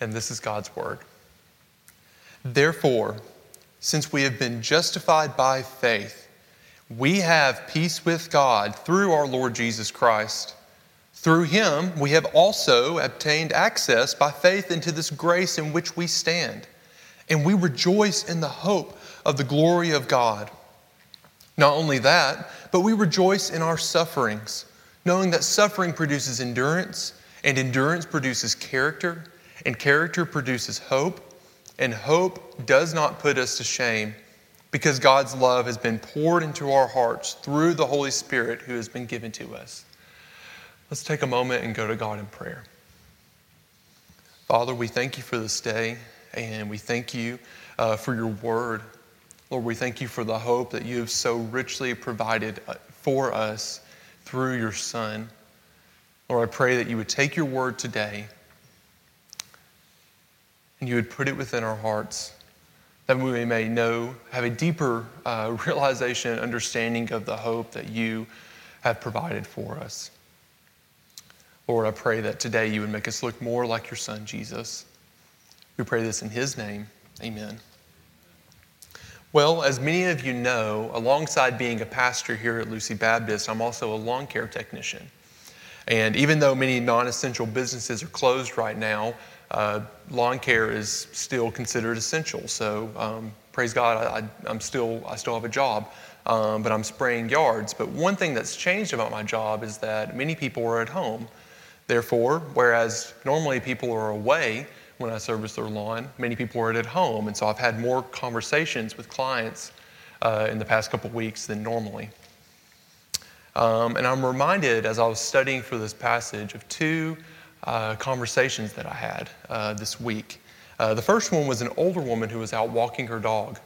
And this is God's word. Therefore, since we have been justified by faith, we have peace with God through our Lord Jesus Christ. Through him, we have also obtained access by faith into this grace in which we stand, and we rejoice in the hope of the glory of God. Not only that, but we rejoice in our sufferings, knowing that suffering produces endurance, and endurance produces character, and character produces hope, and hope does not put us to shame because God's love has been poured into our hearts through the Holy Spirit who has been given to us. Let's take a moment and go to God in prayer. Father, we thank you for this day, and we thank you uh, for your word. Lord, we thank you for the hope that you have so richly provided uh, for us through your Son. Lord, I pray that you would take your word today and you would put it within our hearts that we may know, have a deeper uh, realization, and understanding of the hope that you have provided for us. Lord, I pray that today you would make us look more like your Son, Jesus. We pray this in his name. Amen. Well, as many of you know, alongside being a pastor here at Lucy Baptist, I'm also a lawn care technician. And even though many non essential businesses are closed right now, uh, lawn care is still considered essential. So um, praise God, I, am still I still have a job, um, but I'm spraying yards. But one thing that's changed about my job is that many people are at home. Therefore, whereas normally people are away when I service their lawn, many people are at home, and so I've had more conversations with clients uh, in the past couple weeks than normally. Um, and I'm reminded as I was studying for this passage of two uh, conversations that I had uh, this week. Uh, the first one was an older woman who was out walking her dog.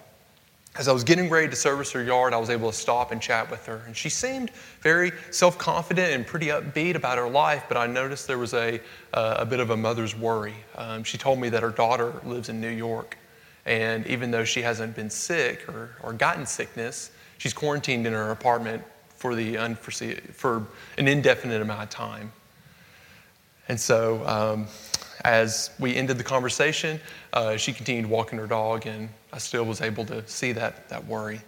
As I was getting ready to service her yard, I was able to stop and chat with her. And she seemed very self confident and pretty upbeat about her life, but I noticed there was a, uh, a bit of a mother's worry. Um, she told me that her daughter lives in New York. And even though she hasn't been sick or, or gotten sickness, she's quarantined in her apartment for, the unforeseen, for an indefinite amount of time. And so, um, as we ended the conversation, uh, she continued walking her dog, and I still was able to see that, that worry.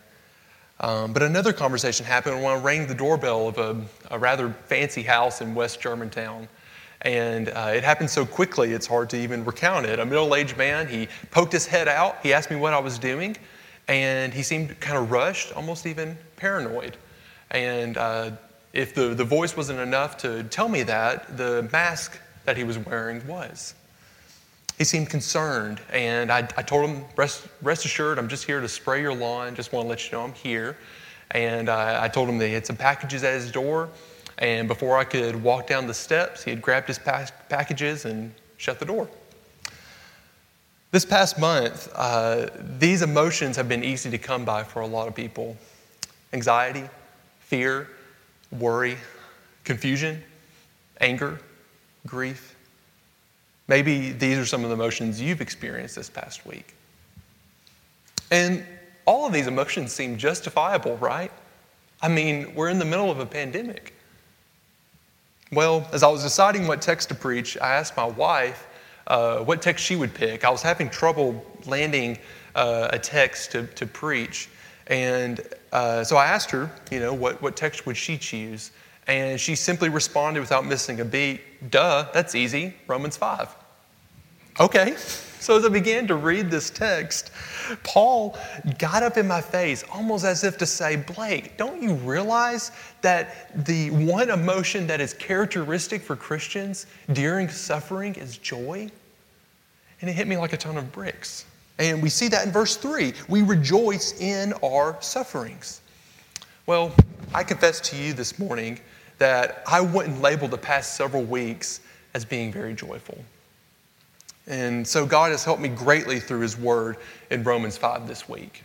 Um, but another conversation happened when I rang the doorbell of a, a rather fancy house in West Germantown. And uh, it happened so quickly, it's hard to even recount it. A middle aged man, he poked his head out, he asked me what I was doing, and he seemed kind of rushed, almost even paranoid. And uh, if the, the voice wasn't enough to tell me that, the mask that he was wearing was. He seemed concerned, and I, I told him, rest, rest assured, I'm just here to spray your lawn, just want to let you know I'm here. And uh, I told him that he had some packages at his door, and before I could walk down the steps, he had grabbed his packages and shut the door. This past month, uh, these emotions have been easy to come by for a lot of people anxiety, fear, worry, confusion, anger, grief. Maybe these are some of the emotions you've experienced this past week. And all of these emotions seem justifiable, right? I mean, we're in the middle of a pandemic. Well, as I was deciding what text to preach, I asked my wife uh, what text she would pick. I was having trouble landing uh, a text to, to preach. And uh, so I asked her, you know, what, what text would she choose? And she simply responded without missing a beat, duh, that's easy, Romans 5. Okay. So as I began to read this text, Paul got up in my face almost as if to say, Blake, don't you realize that the one emotion that is characteristic for Christians during suffering is joy? And it hit me like a ton of bricks. And we see that in verse 3. We rejoice in our sufferings. Well, I confess to you this morning that I wouldn't label the past several weeks as being very joyful. And so God has helped me greatly through His Word in Romans 5 this week.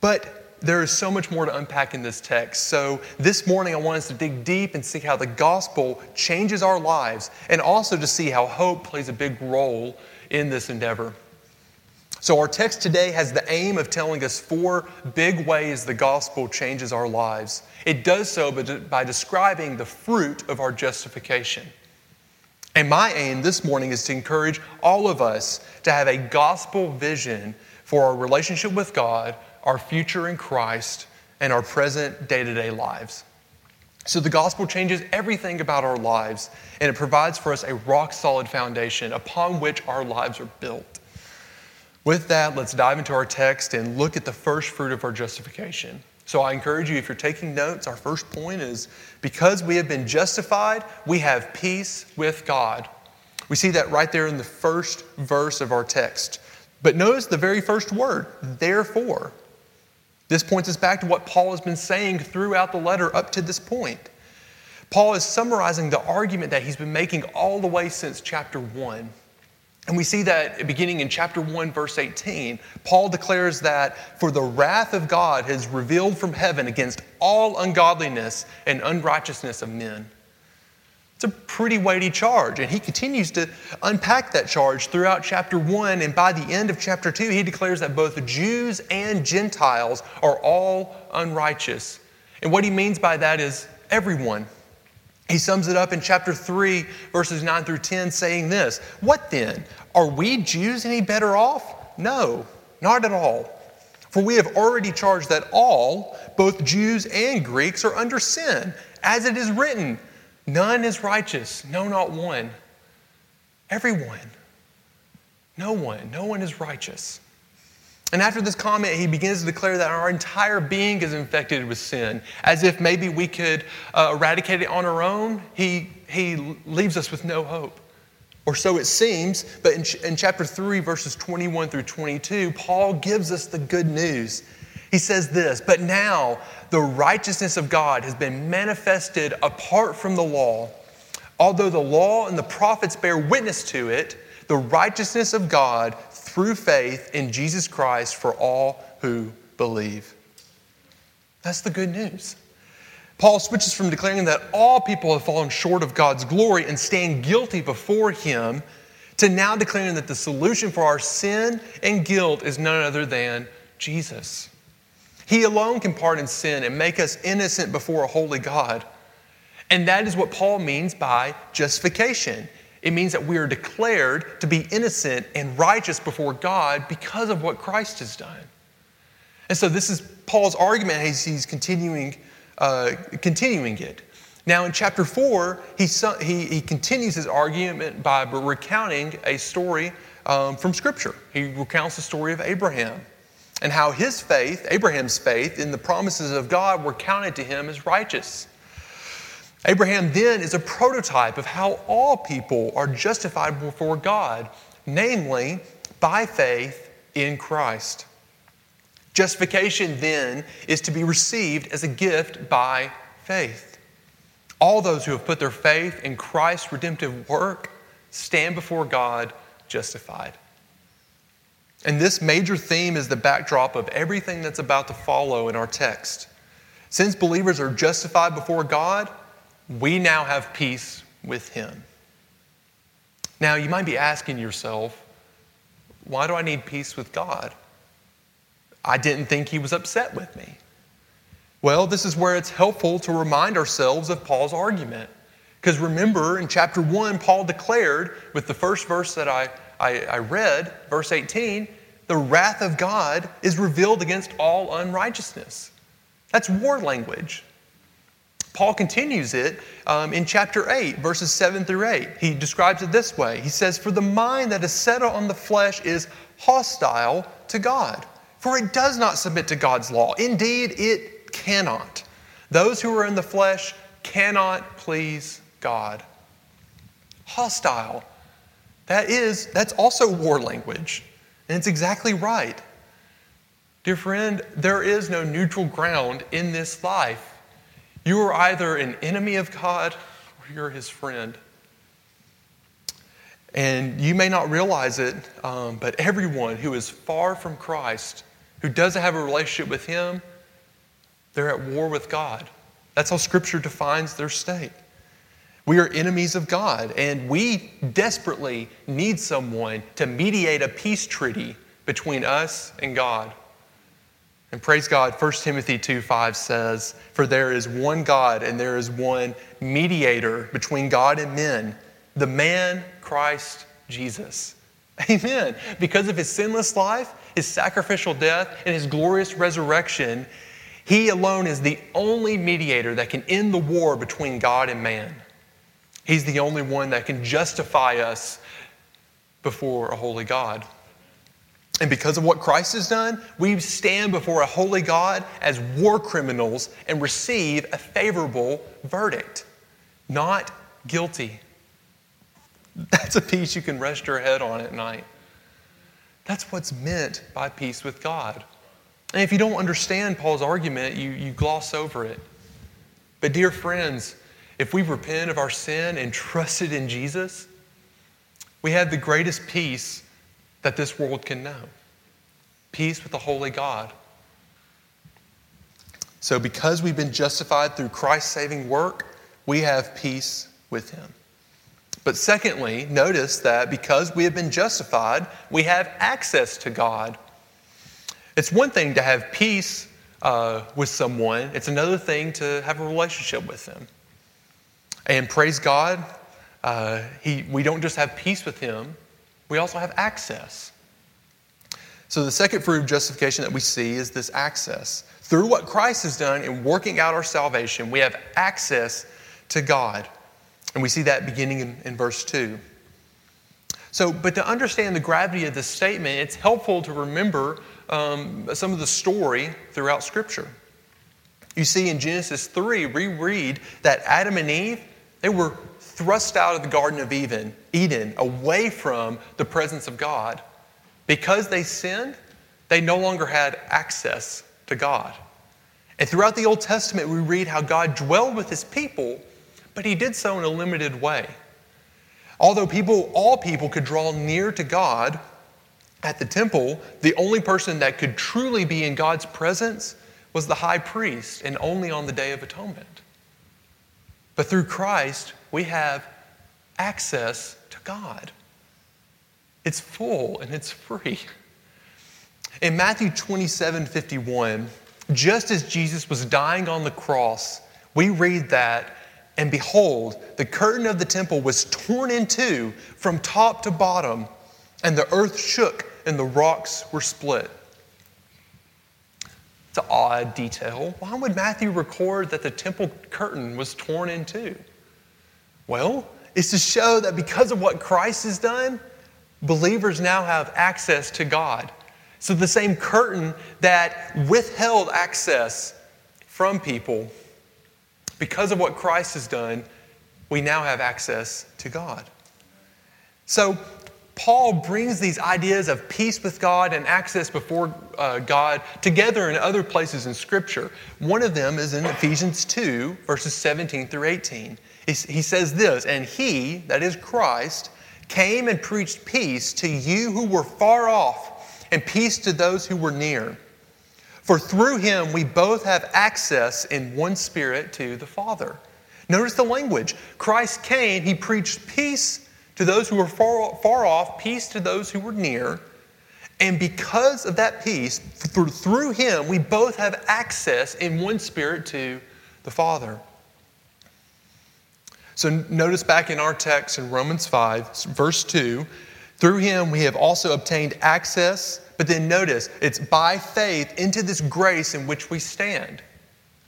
But there is so much more to unpack in this text. So, this morning, I want us to dig deep and see how the gospel changes our lives and also to see how hope plays a big role in this endeavor. So, our text today has the aim of telling us four big ways the gospel changes our lives. It does so by describing the fruit of our justification. And my aim this morning is to encourage all of us to have a gospel vision for our relationship with God our future in Christ, and our present day to day lives. So the gospel changes everything about our lives, and it provides for us a rock solid foundation upon which our lives are built. With that, let's dive into our text and look at the first fruit of our justification. So I encourage you, if you're taking notes, our first point is because we have been justified, we have peace with God. We see that right there in the first verse of our text. But notice the very first word, therefore. This points us back to what Paul has been saying throughout the letter up to this point. Paul is summarizing the argument that he's been making all the way since chapter 1. And we see that beginning in chapter 1, verse 18, Paul declares that for the wrath of God has revealed from heaven against all ungodliness and unrighteousness of men. It's a pretty weighty charge. And he continues to unpack that charge throughout chapter 1. And by the end of chapter 2, he declares that both Jews and Gentiles are all unrighteous. And what he means by that is everyone. He sums it up in chapter 3, verses 9 through 10, saying this What then? Are we Jews any better off? No, not at all. For we have already charged that all, both Jews and Greeks, are under sin, as it is written. None is righteous, no, not one. Everyone. No one. No one is righteous. And after this comment, he begins to declare that our entire being is infected with sin, as if maybe we could uh, eradicate it on our own. He, he leaves us with no hope. Or so it seems, but in, in chapter 3, verses 21 through 22, Paul gives us the good news. He says this, but now the righteousness of God has been manifested apart from the law. Although the law and the prophets bear witness to it, the righteousness of God through faith in Jesus Christ for all who believe. That's the good news. Paul switches from declaring that all people have fallen short of God's glory and stand guilty before Him to now declaring that the solution for our sin and guilt is none other than Jesus. He alone can pardon sin and make us innocent before a holy God. And that is what Paul means by justification. It means that we are declared to be innocent and righteous before God because of what Christ has done. And so this is Paul's argument as he's continuing, uh, continuing it. Now, in chapter 4, he, he, he continues his argument by recounting a story um, from Scripture. He recounts the story of Abraham and how his faith, Abraham's faith, in the promises of God were counted to him as righteous. Abraham then is a prototype of how all people are justified before God, namely by faith in Christ. Justification then is to be received as a gift by faith. All those who have put their faith in Christ's redemptive work stand before God justified. And this major theme is the backdrop of everything that's about to follow in our text. Since believers are justified before God, we now have peace with Him. Now, you might be asking yourself, why do I need peace with God? I didn't think He was upset with me. Well, this is where it's helpful to remind ourselves of Paul's argument. Because remember, in chapter 1, Paul declared, with the first verse that I I, I read, verse 18, the wrath of God is revealed against all unrighteousness. That's war language. Paul continues it um, in chapter 8, verses 7 through 8. He describes it this way He says, For the mind that is settled on the flesh is hostile to God, for it does not submit to God's law. Indeed, it cannot. Those who are in the flesh cannot please God. Hostile that is, that's also war language. And it's exactly right. Dear friend, there is no neutral ground in this life. You are either an enemy of God or you're his friend. And you may not realize it, um, but everyone who is far from Christ, who doesn't have a relationship with Him, they're at war with God. That's how Scripture defines their state. We are enemies of God, and we desperately need someone to mediate a peace treaty between us and God. And praise God, 1 Timothy 2 5 says, For there is one God, and there is one mediator between God and men, the man Christ Jesus. Amen. Because of his sinless life, his sacrificial death, and his glorious resurrection, he alone is the only mediator that can end the war between God and man. He's the only one that can justify us before a holy God. And because of what Christ has done, we stand before a holy God as war criminals and receive a favorable verdict. Not guilty. That's a peace you can rest your head on at night. That's what's meant by peace with God. And if you don't understand Paul's argument, you, you gloss over it. But, dear friends, if we repent of our sin and trusted in Jesus, we have the greatest peace that this world can know peace with the holy God. So, because we've been justified through Christ's saving work, we have peace with Him. But secondly, notice that because we have been justified, we have access to God. It's one thing to have peace uh, with someone, it's another thing to have a relationship with them. And praise God, uh, he, we don't just have peace with Him, we also have access. So, the second fruit of justification that we see is this access. Through what Christ has done in working out our salvation, we have access to God. And we see that beginning in, in verse 2. So, but to understand the gravity of this statement, it's helpful to remember um, some of the story throughout Scripture. You see in Genesis 3, we read that Adam and Eve, they were thrust out of the Garden of Eden, Eden, away from the presence of God. Because they sinned, they no longer had access to God. And throughout the Old Testament, we read how God dwelled with his people, but he did so in a limited way. Although people, all people could draw near to God at the temple, the only person that could truly be in God's presence was the high priest, and only on the Day of Atonement. But through Christ, we have access to God. It's full and it's free. In Matthew 27 51, just as Jesus was dying on the cross, we read that, and behold, the curtain of the temple was torn in two from top to bottom, and the earth shook and the rocks were split. It's an odd detail. Why would Matthew record that the temple curtain was torn in two? Well, it's to show that because of what Christ has done, believers now have access to God. So the same curtain that withheld access from people, because of what Christ has done, we now have access to God. So Paul brings these ideas of peace with God and access before uh, God together in other places in Scripture. One of them is in Ephesians 2, verses 17 through 18. He says this, and he, that is Christ, came and preached peace to you who were far off, and peace to those who were near. For through him we both have access in one spirit to the Father. Notice the language. Christ came, he preached peace to those who were far, far off, peace to those who were near. And because of that peace, through, through him, we both have access in one spirit to the Father. So notice back in our text in Romans 5, verse 2, through him we have also obtained access, but then notice it's by faith into this grace in which we stand.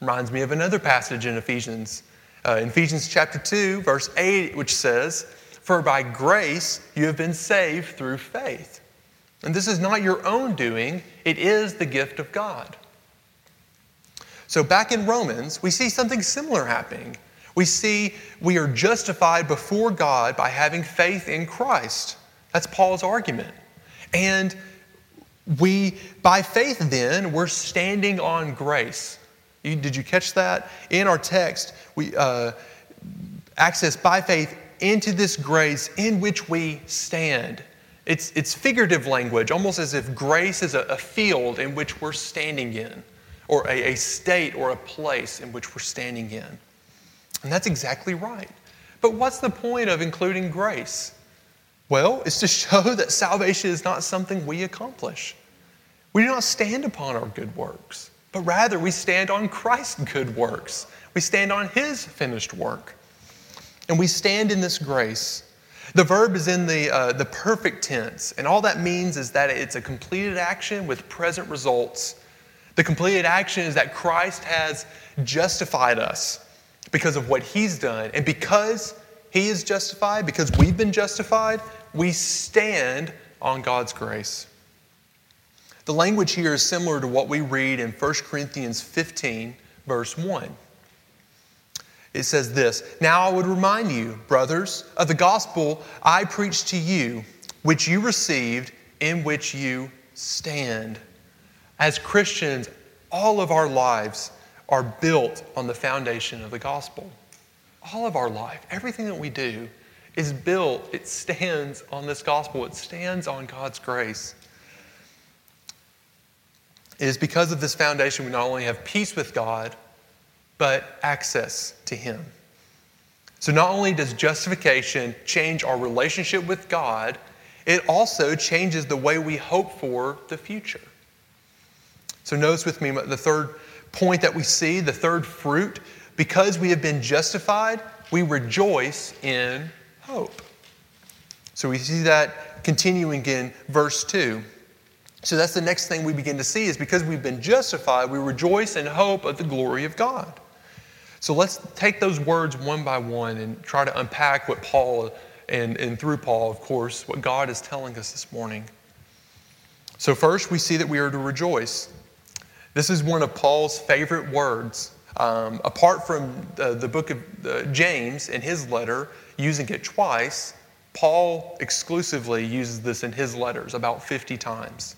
Reminds me of another passage in Ephesians, uh, Ephesians chapter 2, verse 8, which says, For by grace you have been saved through faith. And this is not your own doing, it is the gift of God. So back in Romans, we see something similar happening. We see we are justified before God by having faith in Christ. That's Paul's argument. And we, by faith, then, we're standing on grace. You, did you catch that? In our text, we uh, access by faith into this grace in which we stand. It's, it's figurative language, almost as if grace is a, a field in which we're standing in, or a, a state or a place in which we're standing in. And that's exactly right. But what's the point of including grace? Well, it's to show that salvation is not something we accomplish. We do not stand upon our good works, but rather we stand on Christ's good works. We stand on His finished work. And we stand in this grace. The verb is in the, uh, the perfect tense, and all that means is that it's a completed action with present results. The completed action is that Christ has justified us because of what He's done. And because He is justified, because we've been justified, we stand on God's grace. The language here is similar to what we read in 1 Corinthians 15, verse 1. It says this Now I would remind you, brothers, of the gospel I preached to you, which you received, in which you stand. As Christians, all of our lives are built on the foundation of the gospel. All of our life, everything that we do, is built, it stands on this gospel, it stands on God's grace. It is because of this foundation we not only have peace with God, but access to Him. So, not only does justification change our relationship with God, it also changes the way we hope for the future. So, notice with me the third point that we see, the third fruit. Because we have been justified, we rejoice in hope. So we see that continuing in verse 2. So that's the next thing we begin to see is because we've been justified, we rejoice in hope of the glory of God. So let's take those words one by one and try to unpack what Paul, and, and through Paul, of course, what God is telling us this morning. So, first, we see that we are to rejoice. This is one of Paul's favorite words. Um, apart from the book of uh, James in his letter, using it twice, Paul exclusively uses this in his letters about 50 times.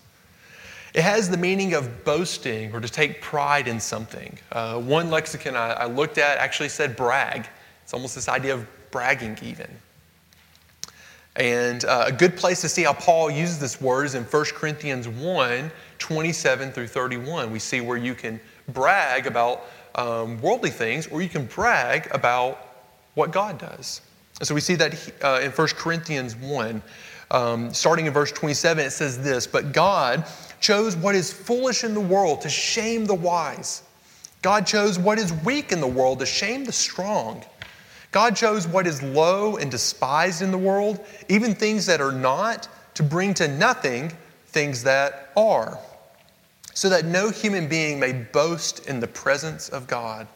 It has the meaning of boasting or to take pride in something. Uh, one lexicon I, I, looked at actually said brag. It's almost this idea of bragging, even. And uh, a good place to see how Paul uses this word is in 1 Corinthians 1 27 through 31. We see where you can brag about um, worldly things or you can brag about what God does. And So we see that uh, in 1 Corinthians 1, um, starting in verse 27, it says this But God chose what is foolish in the world to shame the wise. God chose what is weak in the world to shame the strong. God chose what is low and despised in the world, even things that are not, to bring to nothing things that are, so that no human being may boast in the presence of God.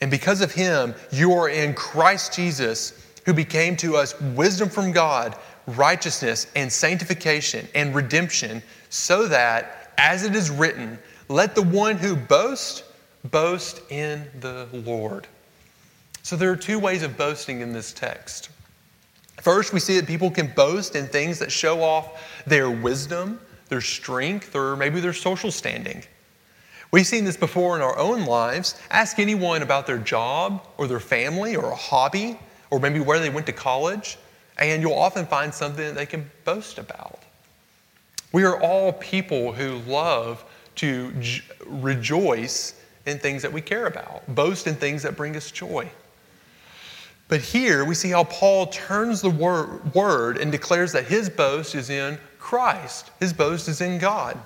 And because of him, you are in Christ Jesus, who became to us wisdom from God, righteousness and sanctification and redemption, so that, as it is written, let the one who boasts boast in the Lord. So there are two ways of boasting in this text. First, we see that people can boast in things that show off their wisdom, their strength, or maybe their social standing. We've seen this before in our own lives. Ask anyone about their job or their family or a hobby or maybe where they went to college, and you'll often find something that they can boast about. We are all people who love to j- rejoice in things that we care about, boast in things that bring us joy. But here we see how Paul turns the wor- word and declares that his boast is in Christ, his boast is in God.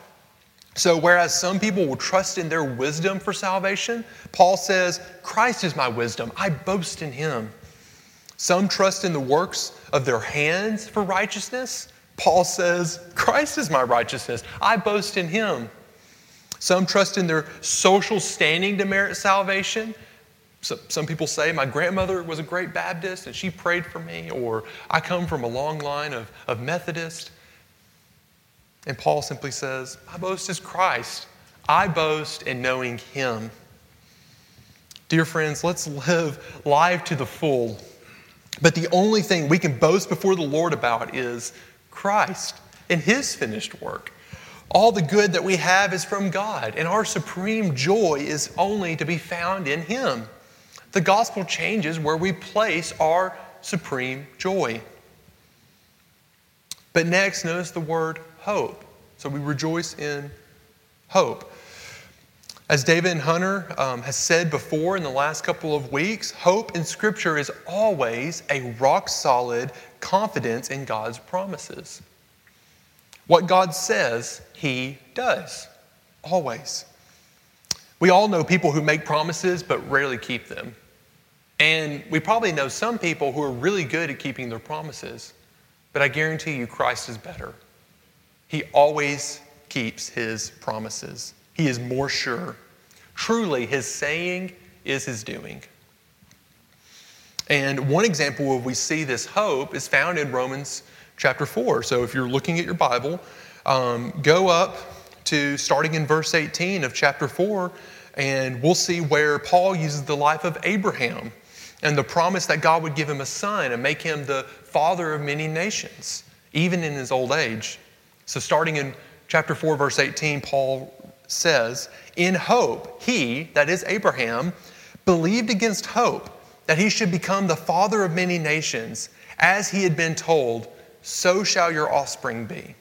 So, whereas some people will trust in their wisdom for salvation, Paul says, Christ is my wisdom. I boast in him. Some trust in the works of their hands for righteousness. Paul says, Christ is my righteousness. I boast in him. Some trust in their social standing to merit salvation. So, some people say, My grandmother was a great Baptist and she prayed for me, or I come from a long line of, of Methodists. And Paul simply says, My boast is Christ. I boast in knowing Him. Dear friends, let's live life to the full. But the only thing we can boast before the Lord about is Christ and His finished work. All the good that we have is from God, and our supreme joy is only to be found in Him. The gospel changes where we place our supreme joy. But next, notice the word hope. So we rejoice in hope. As David and Hunter um, has said before in the last couple of weeks, hope in Scripture is always a rock solid confidence in God's promises. What God says, He does. Always. We all know people who make promises but rarely keep them. And we probably know some people who are really good at keeping their promises. But I guarantee you, Christ is better. He always keeps his promises, he is more sure. Truly, his saying is his doing. And one example where we see this hope is found in Romans chapter 4. So if you're looking at your Bible, um, go up to starting in verse 18 of chapter 4, and we'll see where Paul uses the life of Abraham and the promise that God would give him a son and make him the father of many nations, even in his old age. So, starting in chapter 4, verse 18, Paul says, In hope, he, that is Abraham, believed against hope that he should become the father of many nations, as he had been told, so shall your offspring be.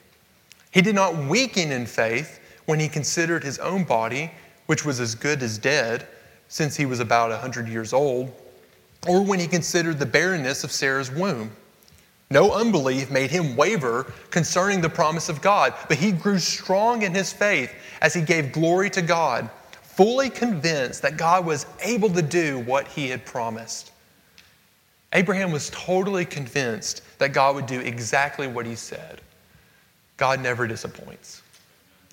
He did not weaken in faith when he considered his own body, which was as good as dead, since he was about a hundred years old, or when he considered the barrenness of Sarah's womb. No unbelief made him waver concerning the promise of God, but he grew strong in his faith as he gave glory to God, fully convinced that God was able to do what he had promised. Abraham was totally convinced that God would do exactly what he said. God never disappoints,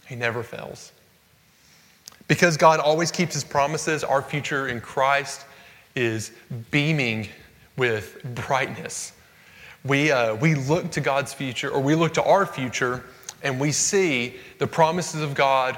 he never fails. Because God always keeps his promises, our future in Christ is beaming with brightness. We, uh, we look to God's future, or we look to our future, and we see the promises of God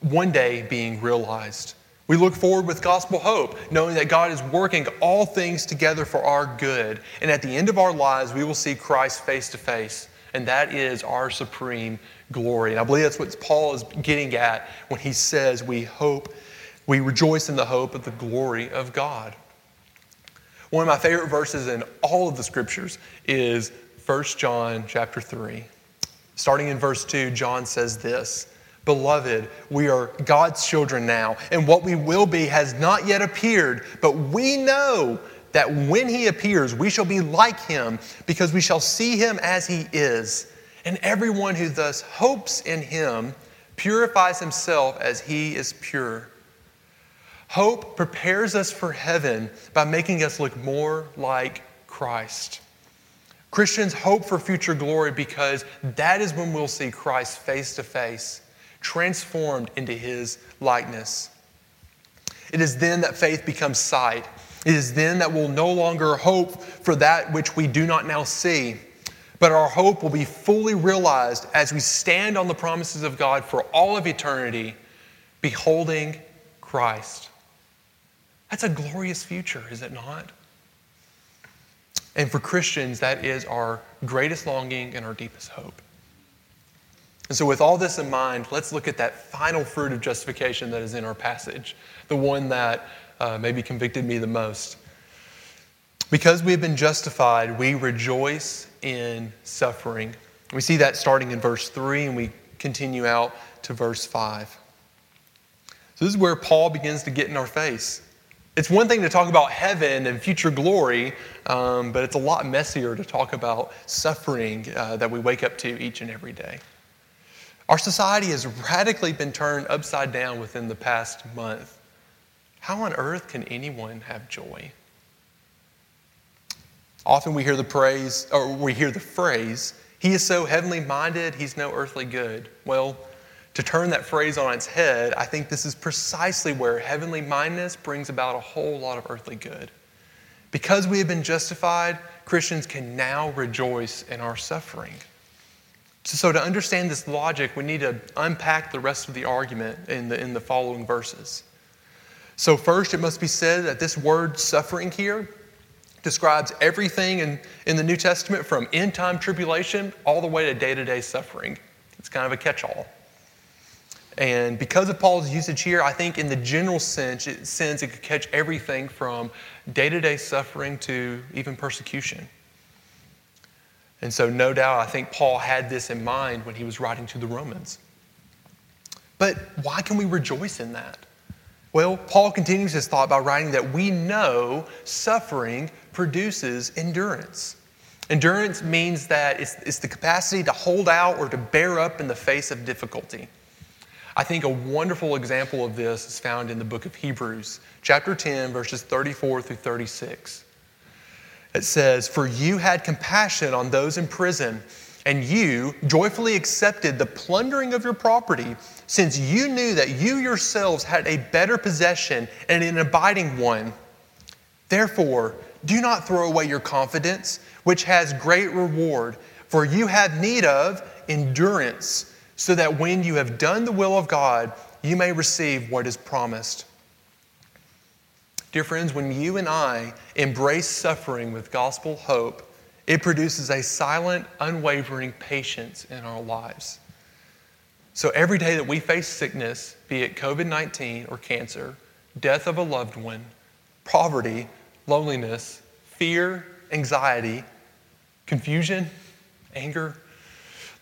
one day being realized. We look forward with gospel hope, knowing that God is working all things together for our good. And at the end of our lives, we will see Christ face to face. And that is our supreme glory. And I believe that's what Paul is getting at when he says we hope, we rejoice in the hope of the glory of God. One of my favorite verses in all of the scriptures is 1 John chapter 3. Starting in verse 2, John says this Beloved, we are God's children now, and what we will be has not yet appeared, but we know that when he appears, we shall be like him, because we shall see him as he is. And everyone who thus hopes in him purifies himself as he is pure. Hope prepares us for heaven by making us look more like Christ. Christians hope for future glory because that is when we'll see Christ face to face, transformed into his likeness. It is then that faith becomes sight. It is then that we'll no longer hope for that which we do not now see, but our hope will be fully realized as we stand on the promises of God for all of eternity, beholding Christ. That's a glorious future, is it not? And for Christians, that is our greatest longing and our deepest hope. And so, with all this in mind, let's look at that final fruit of justification that is in our passage, the one that uh, maybe convicted me the most. Because we have been justified, we rejoice in suffering. We see that starting in verse 3, and we continue out to verse 5. So, this is where Paul begins to get in our face. It's one thing to talk about heaven and future glory, um, but it's a lot messier to talk about suffering uh, that we wake up to each and every day. Our society has radically been turned upside down within the past month. How on earth can anyone have joy? Often we hear the praise, or we hear the phrase, he is so heavenly minded, he's no earthly good. Well, to turn that phrase on its head, I think this is precisely where heavenly mindedness brings about a whole lot of earthly good. Because we have been justified, Christians can now rejoice in our suffering. So, to understand this logic, we need to unpack the rest of the argument in the, in the following verses. So, first, it must be said that this word suffering here describes everything in, in the New Testament from end time tribulation all the way to day to day suffering. It's kind of a catch all. And because of Paul's usage here, I think in the general sense, it, sense, it could catch everything from day to day suffering to even persecution. And so, no doubt, I think Paul had this in mind when he was writing to the Romans. But why can we rejoice in that? Well, Paul continues his thought by writing that we know suffering produces endurance. Endurance means that it's, it's, the capacity to hold out or to bear up in the face of difficulty. I think a wonderful example of this is found in the book of Hebrews, chapter 10, verses 34 through 36. It says, For you had compassion on those in prison, and you joyfully accepted the plundering of your property, since you knew that you yourselves had a better possession and an abiding one. Therefore, do not throw away your confidence, which has great reward, for you have need of endurance, so that when you have done the will of God, you may receive what is promised. Dear friends, when you and I embrace suffering with gospel hope, it produces a silent, unwavering patience in our lives. So every day that we face sickness, be it COVID 19 or cancer, death of a loved one, poverty, loneliness, fear, anxiety, confusion, anger,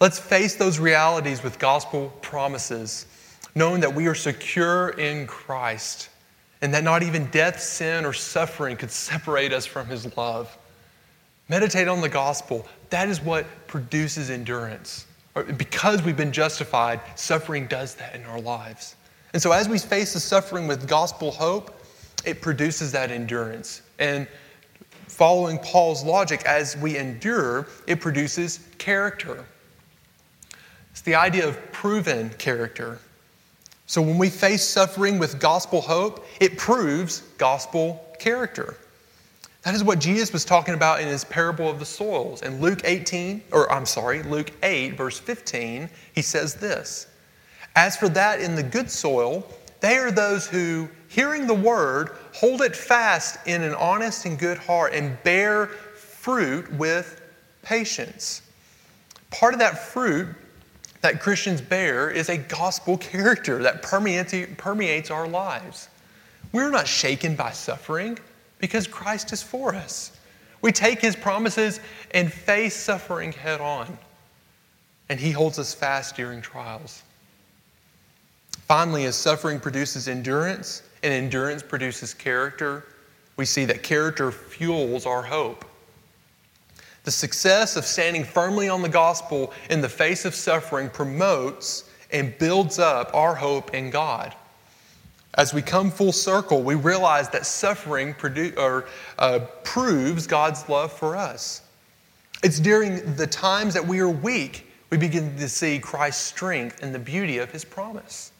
let's face those realities with gospel promises, knowing that we are secure in Christ and that not even death, sin, or suffering could separate us from his love. Meditate on the gospel. That is what produces endurance. Because we've been justified, suffering does that in our lives. And so, as we face the suffering with gospel hope, it produces that endurance. And following Paul's logic, as we endure, it produces character. It's the idea of proven character. So, when we face suffering with gospel hope, it proves gospel character. That is what Jesus was talking about in his parable of the soils. In Luke 18, or I'm sorry, Luke 8, verse 15, he says this As for that in the good soil, they are those who, hearing the word, hold it fast in an honest and good heart and bear fruit with patience. Part of that fruit that Christians bear is a gospel character that permeates our lives. We're not shaken by suffering because Christ is for us. We take his promises and face suffering head on, and he holds us fast during trials. Finally, as suffering produces endurance and endurance produces character, we see that character fuels our hope. The success of standing firmly on the gospel in the face of suffering promotes and builds up our hope in God. As we come full circle, we realize that suffering produ- or, uh, proves God's love for us. It's during the times that we are weak we begin to see Christ's strength and the beauty of his promise.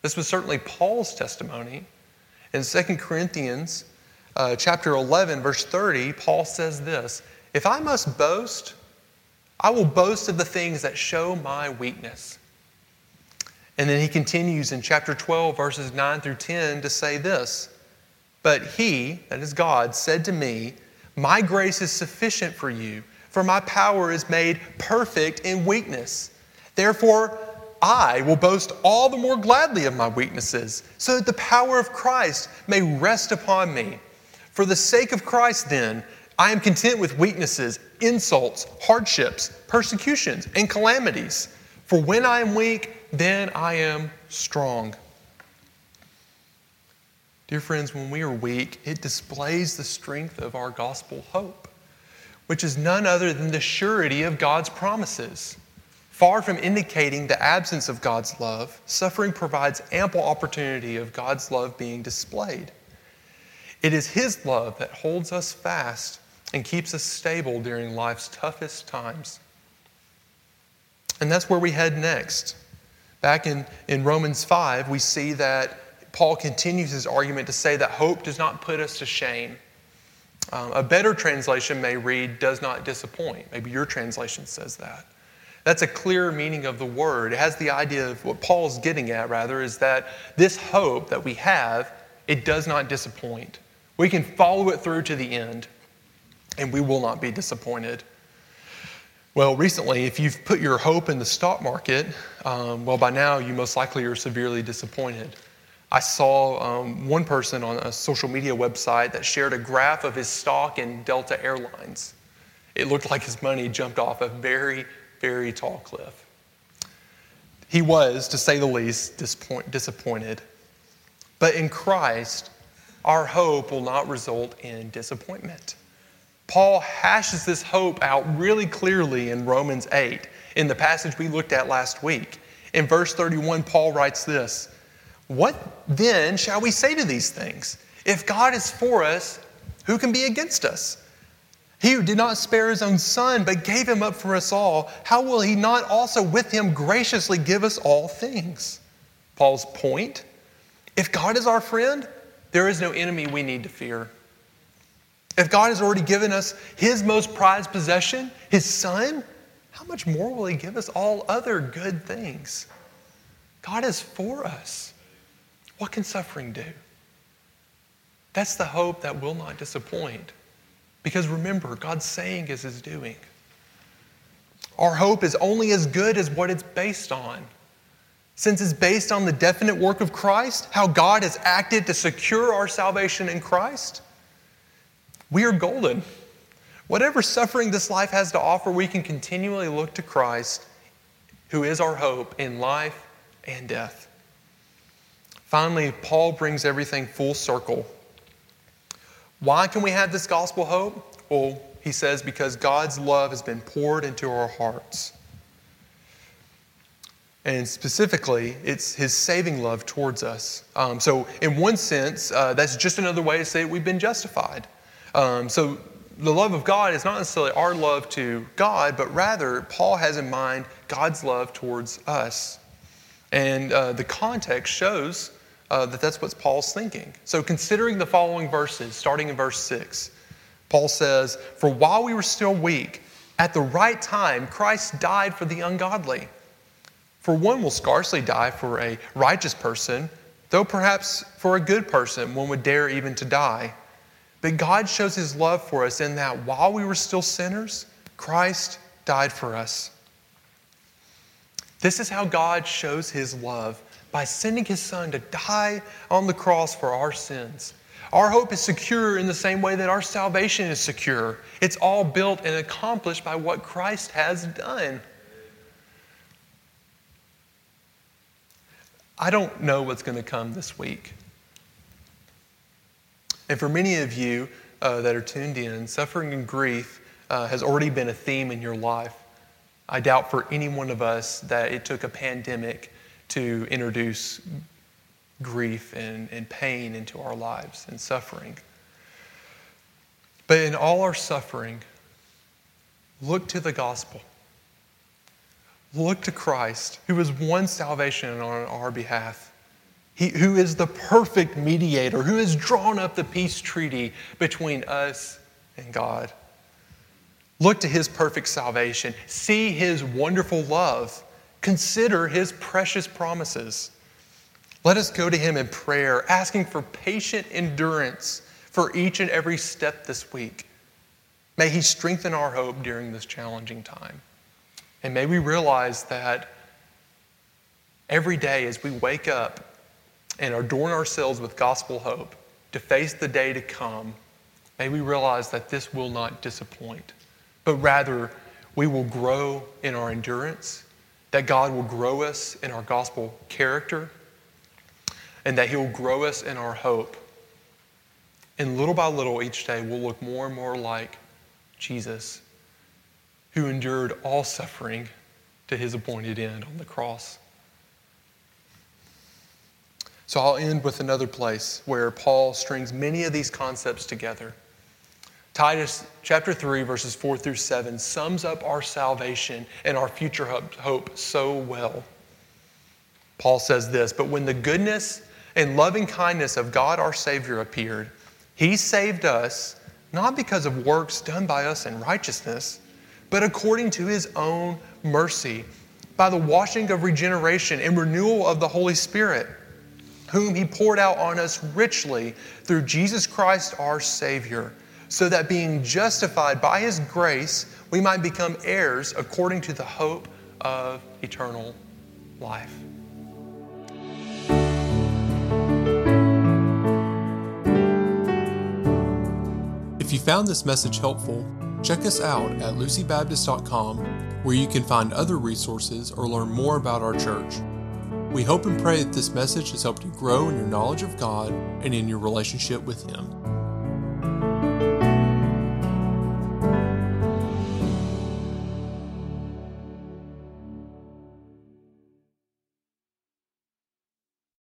This was certainly Paul's testimony. In 2 Corinthians uh, chapter 11, verse 30, Paul says this If I must boast, I will boast of the things that show my weakness. And then he continues in chapter 12, verses 9 through 10 to say this But he, that is God, said to me, My grace is sufficient for you, for my power is made perfect in weakness. Therefore, I will boast all the more gladly of my weaknesses, so that the power of Christ may rest upon me. For the sake of Christ, then, I am content with weaknesses, insults, hardships, persecutions, and calamities. For when I am weak, then I am strong. Dear friends, when we are weak, it displays the strength of our gospel hope, which is none other than the surety of God's promises. Far from indicating the absence of God's love, suffering provides ample opportunity of God's love being displayed. It is His love that holds us fast and keeps us stable during life's toughest times. And that's where we head next. Back in, in Romans 5, we see that Paul continues his argument to say that hope does not put us to shame. Um, a better translation may read, does not disappoint. Maybe your translation says that. That's a clear meaning of the word. It has the idea of what Paul's getting at, rather, is that this hope that we have, it does not disappoint. We can follow it through to the end, and we will not be disappointed. Well, recently, if you've put your hope in the stock market, um, well, by now you most likely are severely disappointed. I saw um, one person on a social media website that shared a graph of his stock in Delta Airlines. It looked like his money jumped off a very, very tall cliff. He was, to say the least, disappointed. But in Christ, our hope will not result in disappointment. Paul hashes this hope out really clearly in Romans 8, in the passage we looked at last week. In verse 31, Paul writes this What then shall we say to these things? If God is for us, who can be against us? He who did not spare his own son, but gave him up for us all, how will he not also with him graciously give us all things? Paul's point if God is our friend, there is no enemy we need to fear. If God has already given us his most prized possession, his son, how much more will he give us all other good things? God is for us. What can suffering do? That's the hope that will not disappoint. Because remember, God's saying is his doing. Our hope is only as good as what it's based on. Since it's based on the definite work of Christ, how God has acted to secure our salvation in Christ, we are golden. Whatever suffering this life has to offer, we can continually look to Christ, who is our hope in life and death. Finally, Paul brings everything full circle why can we have this gospel hope? Well, he says, because God's love has been poured into our hearts. And specifically, it's his saving love towards us. Um, so, in one sense, uh, that's just another way to say that we've been justified. Um, so, the love of God is not necessarily our love to God, but rather, Paul has in mind God's love towards us. And uh, the context shows uh, that that's what Paul's thinking. So, considering the following verses, starting in verse 6, Paul says, For while we were still weak, at the right time, Christ died for the ungodly. For one will scarcely die for a righteous person, though perhaps for a good person one would dare even to die. But God shows his love for us in that while we were still sinners, Christ died for us. This is how God shows his love by sending his son to die on the cross for our sins. Our hope is secure in the same way that our salvation is secure. It's all built and accomplished by what Christ has done. I don't know what's going to come this week. And for many of you uh, that are tuned in, suffering and grief uh, has already been a theme in your life. I doubt for any one of us that it took a pandemic to introduce grief and, and pain into our lives and suffering. But in all our suffering, look to the gospel. Look to Christ, who has won salvation on our behalf. He, who is the perfect mediator, who has drawn up the peace treaty between us and God. Look to his perfect salvation. See his wonderful love Consider his precious promises. Let us go to him in prayer, asking for patient endurance for each and every step this week. May he strengthen our hope during this challenging time. And may we realize that every day as we wake up and adorn ourselves with gospel hope to face the day to come, may we realize that this will not disappoint, but rather we will grow in our endurance that God will grow us in our gospel character and that He will grow us in our hope. And little by little, each day, we'll look more and more like Jesus, who endured all suffering to His appointed end on the cross. So I'll end with another place where Paul strings many of these concepts together. Titus chapter 3, verses 4 through 7 sums up our salvation and our future hope so well. Paul says this But when the goodness and loving kindness of God our Savior appeared, he saved us not because of works done by us in righteousness, but according to his own mercy, by the washing of regeneration and renewal of the Holy Spirit, whom he poured out on us richly through Jesus Christ our Savior so that being justified by his grace, we might become heirs according to the hope of eternal life. If you found this message helpful, check us out at lucybaptist.com where you can find other resources or learn more about our church. We hope and pray that this message has helped you grow in your knowledge of God and in your relationship with Him.